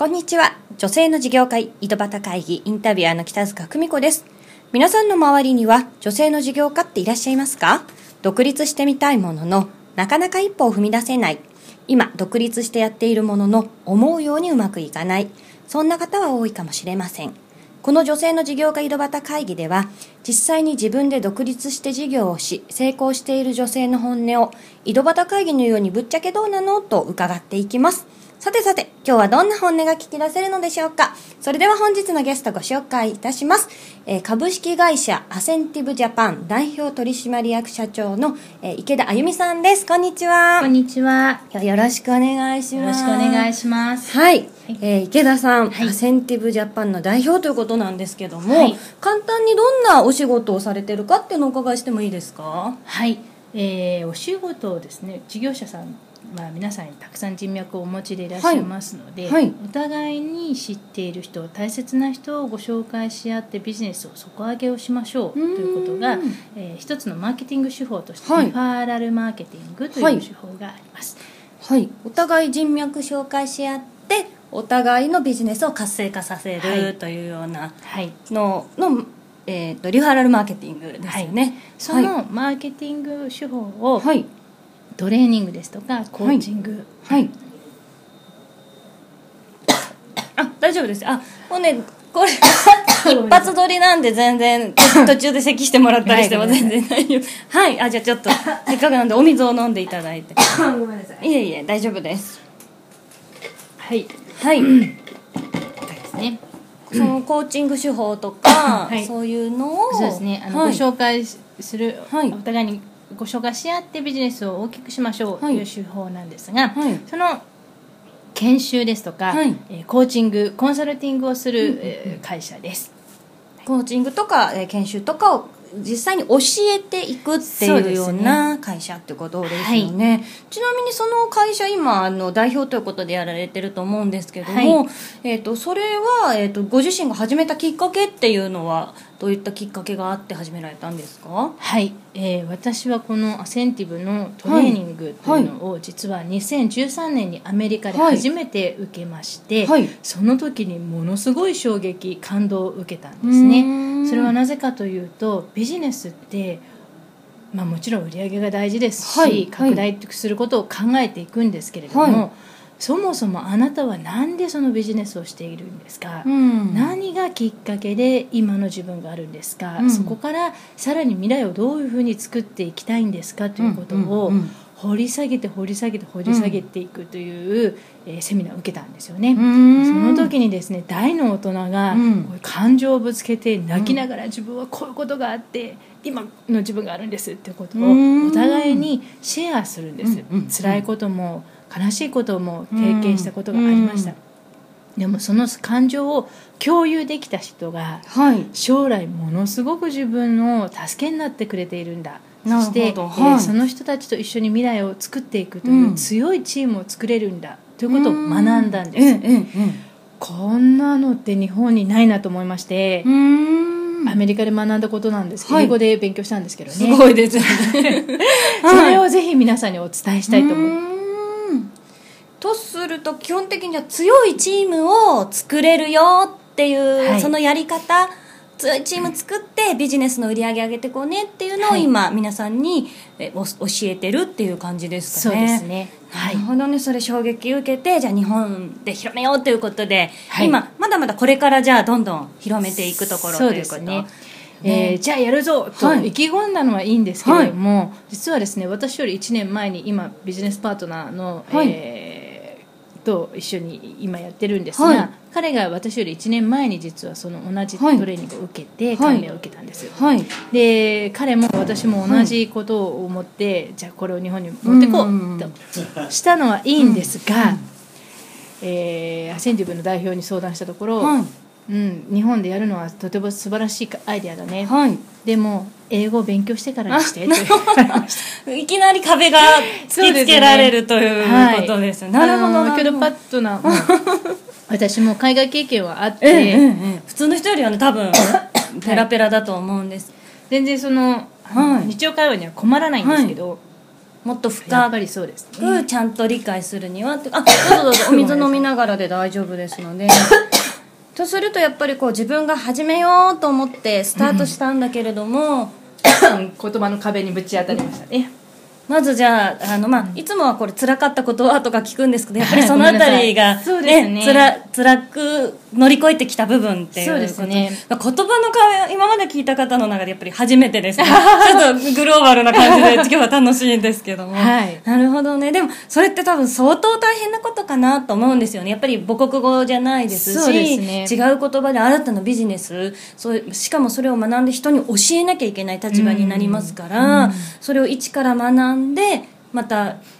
こんにちは。女性の事業会井戸端会議インタビュアーの北塚久美子です。皆さんの周りには女性の事業家っていらっしゃいますか？独立してみたいものの、なかなか一歩を踏み出せない。今、独立してやっているものの、思うようにうまくいかない。そんな方は多いかもしれません。この女性の事業家井戸端会議では、実際に自分で独立して事業をし、成功している女性の本音を、井戸端会議のようにぶっちゃけどうなの？と伺っていきます。さてさて、今日はどんな本音が聞き出せるのでしょうか？それでは本日のゲストご紹介いたします。えー株式会社アセンティブジャパン代表取締役社長の、えー池田あゆみさんです。こんにちは。こんにちは。よろしくお願いしよろます。しくお願いします。はい、えー池田さん、はいアセンティブジャパンの代表ということなんですけども、はい簡単にどんなお仕事をされてるかっていうのをお伺いしてもいいですか？はい、えーお仕事をですね、事業者さん、まあ、皆さんにたくさん人脈をお持ちでいらっしゃいますので、はいはい。お互いに知っている人大切な人をご紹介し合ってビジネスを底上げをしましょうということがえー一つのマーケティング手法として、はい。リファーラルマーケティングとはいいう手法があります。はい。お互い人脈紹介し合ってお互いのビジネスを活性化させはい。るというようなはい。のの、えー、とリファラルマーケティングですよね、そのマーケティング手法をはいトレーニングですとかコーチング、はい。あ大丈夫です。あもうねこれ一発撮りなんで全然途中で咳してもらったりしてもはい。全然大丈夫。はい。あじゃあちょっとせっかくなんでお水を飲んでいただいて。ごめんなさい。いえいえ大丈夫です。はい。はい。ですね。そのコーチング手法とか、はい。そういうのをそうですね。あの、はい。ご紹介する、はい。お互いにご紹介し合ってビジネスを大きくしましょうとはい。いう手法なんですが、はい。その研修ですとか、はい。えーコーチングコンサルティングをする、えー会社です。コーチングとか、えー研修とかを実際に教えていくっていうような会社ってことですよね。ちなみにその会社今あの代表ということでやられてると思うんですけども、はい。えー、とそれは、えー、とご自身が始めたきっかけっていうのはどういったきっかけがあって始められたんですか？はい、えー私はこのアセンティブのトレーニングというのを実は2013年にアメリカではい初めて受けまして、はい。その時にものすごい衝撃感動を受けたんですね。ん。それはなぜかというとビジネスってまあ、もちろん売り上げが大事ですし、はい。拡大することを考えていくんですけれども、はいそもそもあなたは何でそのビジネスをしているんですか、うん。何がきっかけで今の自分があるんですか、うん。そこからさらに未来をどういうふうに作っていきたいんですか？ということうんをうんうん。掘り下げて掘り下げて掘り下げていくという、えーセミナーを受けたんですよね。うん。その時にですね大の大人がうん。こういう感情をぶつけて泣きながら自分はこういうことがあって今の自分があるんですってことをうん。お互いにシェアするんです。うんうん。辛いことも悲しいことも経験したことがありました。うん。でもその感情を共有できた人がはい。将来ものすごく自分の助けになってくれているんだ。そして、えーはいその人たちと一緒に未来を作っていくといううん。強いチームを作れるんだ。ということを学んだんです、ええええ。こんなのって日本にないなと思いましてアメリカで学んだことなんですけど、はい。英語で勉強したんですけどね。すごいです それをぜひ皆さんにお伝えしたいと思う、うーんとすると基本的には強いチームを作れるよっていう、はい。そのやり方強いチーム作ってビジネスの売り上げ上げてこうねっていうのをはい。今皆さんにえお教えてるっていう感じですそうかね。ですね。はない。るほどね。それ衝撃受けてじゃあ日本で広めようということで、はい。今まだまだこれからじゃあどんどん広めていくところとそういうこと。ですね。えねーじゃあやるぞとはい。意気込んだのはいいんですけれども、実はですね私より1年前に今ビジネスパートナーの、はい。えーと一緒に今やってるんですが、はい。彼が私より1年前に実はその同じトはい。レーニングを受けてはい。感銘を受けたんですよ、はい。で彼も私も同じことを思って、じゃあこれを日本に持ってこうんうとしたのはいいんですが、えーアセンティブの代表に相談したところ、はいうん、日本でやるのはとても素晴らしいアイデアだね、はい。でも英語を勉強してからにして。いきなり壁が突きつけられるということです。ね。なるほど。あのなるほど。キョドパットナーも私も海外経験はあって、えええ普通の人よりはね多分ペラペラだと思うんです。全然その、はい。日常会話には困らないんですけど、もっとや深りそうですね。くちゃんと理解するにはって。あどうぞどうぞ。お水飲みながらで大丈夫ですので とするとやっぱりこう自分が始めようと思ってスタートしたんだけれども、言葉の壁にぶち当たりましたね。まずじゃああの、まあ、いつもはこれ辛かったことはとか聞くんですけどやっぱりそのあたりが、はいごめんなさいそうですね。つら辛く乗り越えてきた部分っていうそうですね。言葉の壁今まで聞いた方の中でやっぱり初めてですね。ちょっとグローバルな感じで 今日は楽しいんですけども、はい。なるほどね。でもそれって多分相当大変なことかなと思うんですよね。やっぱり母国語じゃないですしね。違う言葉で新たなビジネス。そうしかもそれを学んで人に教えなきゃいけない立場になりますから、それを一から学んでまたべ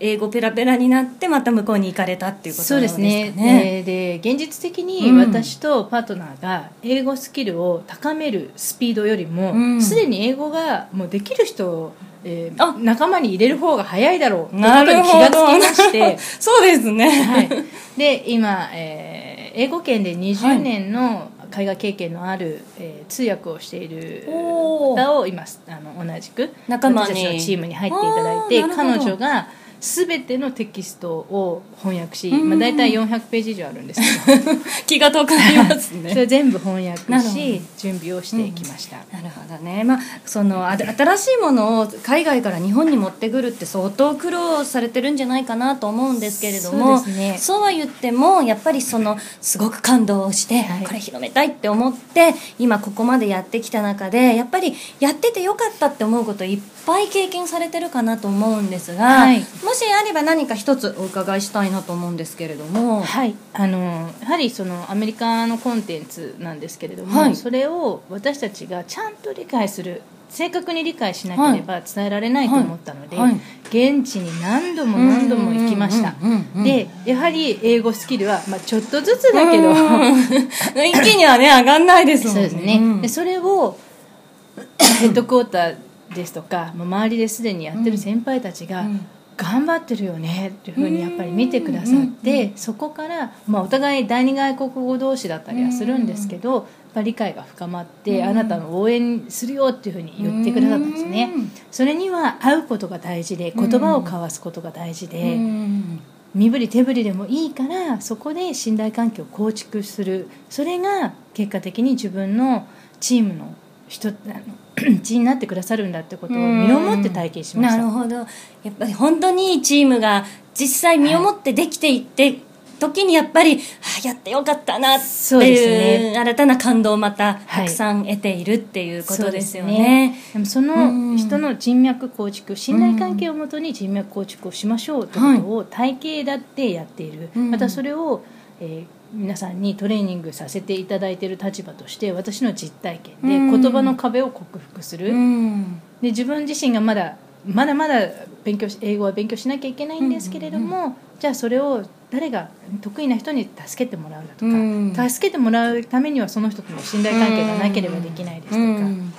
英語ペラペラになってまた向こうに行かれたっていうことですかですねね。でで現実的にうん私とパートナーが英語スキルを高めるスピードよりもうんすで、に英語がもうできる人を、えーあ仲間に入れる方が早いだろうというなるほどことに気がつきまして。そうですね。はい、で今、えー英語圏で20年の海外経験のある、えー通訳をしている方を今あの同じく仲間のチームに入っていただいて彼女が全てのテキストを翻訳し、うん。まあ、大体400ページ以上あるんですけど。気が遠くなりますそね。れ全部翻訳し準備をしていきました、なるほどね、まあ、そのあ新しいものを海外から日本に持ってくるって相当苦労されてるんじゃないかなと思うんですけれどもそうね。そうは言ってもやっぱりそのすごく感動をして、はい。これ広めたいって思って今ここまでやってきた中でやっぱりやっててよかったって思うこといっぱい経験されてるかなと思うんですが、はい。もしあれば何か一つお伺いしたいなと思うんですけれども。はい、あのやはりそのアメリカのコンテンツなんですけれども、はい。それを私たちがちゃんと理解する正確に理解しなければ伝えられないと思ったので、はい。はい現地に何度も何度も行きました。うんうんうんうんでやはり英語スキルは、まあ、ちょっとずつだけど、一気にはね上がんないですもんそうですね、んでそれをヘッドクォーターですとか、まあ周りですでにやってる先輩たちが、うん頑張ってるよねっていうふうにやっぱり見てくださって、そこから、まあ、お互い第二外国語同士だったりはするんですけど、やっぱ理解が深まって、あなたの応援するよっていうふうに言ってくださったんですね、うん。それには会うことが大事で言葉を交わすことが大事で、うん。身振り手振りでもいいからそこで信頼関係を構築する。それが結果的に自分のチームの人あの 一員になってくださるんだってことを身をもって体験しました。なるほど。やっぱり本当にいいチームが実際身をもってできていって、時にやっぱり、ああやってよかったなっていうね。新たな感動をまたはい。たくさん得ているっていうことですよそうね。でもその人の人脈構築信頼関係をもとに人脈構築をしましょうということを体系だってやっている、うん。またそれを、えー皆さんにトレーニングさせていただいている立場として私の実体験でうん。言葉の壁を克服する、うん。で自分自身がまだまだまだ勉強し英語は勉強しなきゃいけないんですけれども、じゃあそれを誰が得意な人に助けてもらうだとか、うん。助けてもらうためにはその人との信頼関係がなければできないですとか、うん。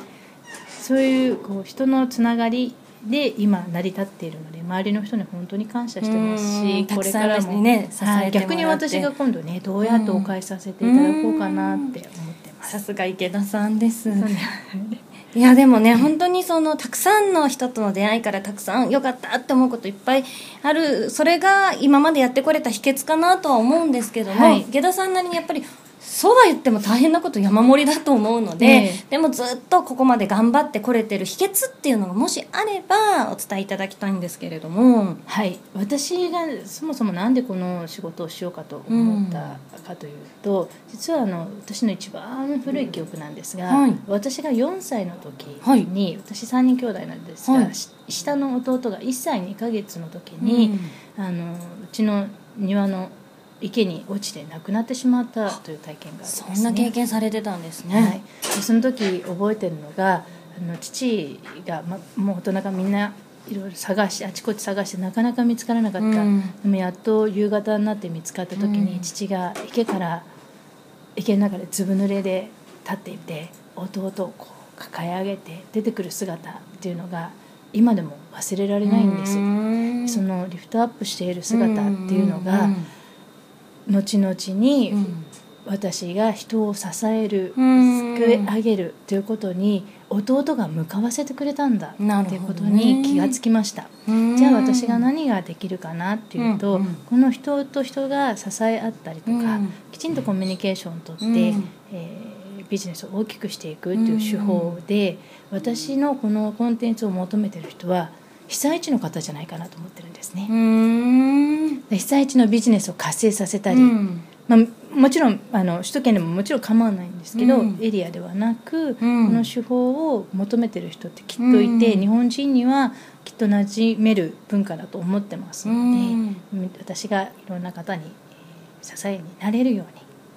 そういうこう人のつながりで今成り立っているので周りの人に本当に感謝してますうんしこれからも、ねはい逆に私が今度ねどうやってお返しさせていただこうかなって思ってます。さすが池田さんです。いやでもね本当にそのたくさんの人との出会いからたくさん良かったって思うこといっぱいあるそれが今までやってこれた秘訣かなとは思うんですけども、はい池田さんなりにやっぱりそうは言っても大変なこと山盛りだと思うので、ええ。でもずっとここまで頑張ってこれてる秘訣っていうのがもしあればお伝えいただきたいんですけれども。はい、私がそもそもなんでこの仕事をしようかと思ったかというと、実はあの私の一番古い記憶なんですが、はい。私が4歳の時はい。に、私3人兄弟なんですが、はい。し下の弟が1歳2ヶ月の時に、あのうちの庭の池に落ちて亡くなってしまったという体験があるんです、ね、そんな経験されてたんですね。はい、でその時覚えてるのがあの父が、ま、もう大人がみんないろいろ探しあちこち探してなかなか見つからなかった、うん。でもやっと夕方になって見つかった時に、うん。父が池から池の中でずぶ濡れで立っていて弟をこう抱え上げて出てくる姿っていうのが今でも忘れられないんです、うん。そのリフトアップしている姿っていうのが、後々に、うん。私が人を支えるうん。救い上げるということに弟が向かわせてくれたんだっていうことに気がつきました。うん。じゃあ私が何ができるかなっていうと、うんうん。この人と人が支え合ったりとか、うん。きちんとコミュニケーションをとって、うん。えービジネスを大きくしていくっていう手法で、私のこのコンテンツを求めてる人は被災地の方じゃないかなと思ってるんですね。被災地のビジネスを活性させたり、うん。まあ、もちろんあの首都圏でももちろん構わないんですけど、うん。エリアではなく、うん。この手法を求めてる人ってきっといて、うん。日本人にはきっと馴染める文化だと思ってますので、うん。私がいろんな方にえー支えになれるよ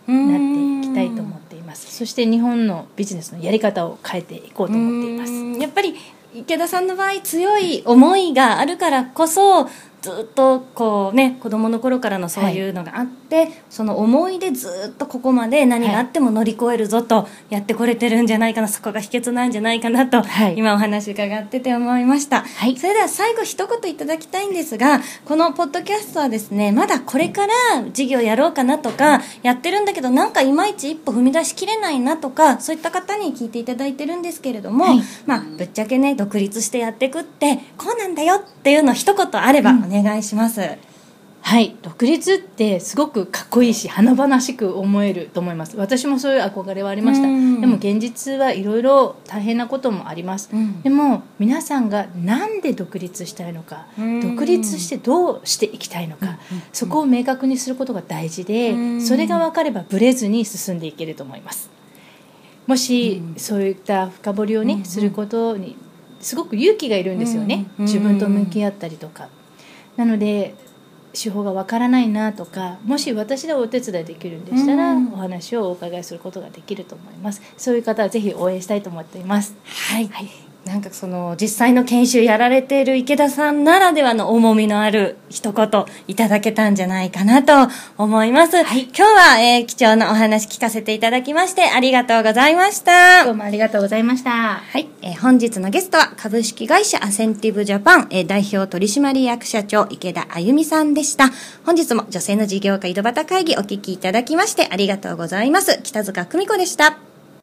うにうんなっていきたいと思っています、そして日本のビジネスのやり方を変えていこうと思っています。うん。やっぱり池田さんの場合強い思いがあるからこそずっとこうね子供の頃からのそういうのがあって、その思いでずっとここまで何があっても乗り越えるぞとやってこれてるんじゃないかなそこが秘訣なんじゃないかなと、はい。今お話伺ってて思いました、はい。それでは最後一言いただきたいんですがこのポッドキャストはですねまだこれから事業やろうかなとかやってるんだけどなんかいまいち一歩踏み出しきれないなとかそういった方に聞いていただいてるんですけれども、はい。まあぶっちゃけね独立してやっていくってこうなんだよっていうの一言あればお願いします、はい。独立ってすごくかっこいいし華々しく思えると思います。私もそういう憧れはありました。うん。でも現実はいろいろ大変なこともあります、うん。でも皆さんがなんで独立したいのかうん。独立してどうしていきたいのかそこを明確にすることが大事でうん。それが分かればブレずに進んでいけると思います。もしうん。そういった深掘りをね、うん。することにすごく勇気がいるんですよね、うん。自分と向き合ったりとかなので手法がわからないなとかもし私でお手伝いできるんでしたら、うん。お話をお伺いすることができると思います。そういう方はぜひ応援したいと思っています。はい、なんかその実際の研修やられている池田さんならではの重みのある一言いただけたんじゃないかなと思います、今日は、えー貴重なお話聞かせていただきましてありがとうございましたどうもありがとうございましたはい、えー本日のゲストは株式会社アセンティブジャパン、えー代表取締役社長池田あゆみさんでした。本日も女性の事業家井戸端会議お聞きいただきましてありがとうございます。北塚久美子でした。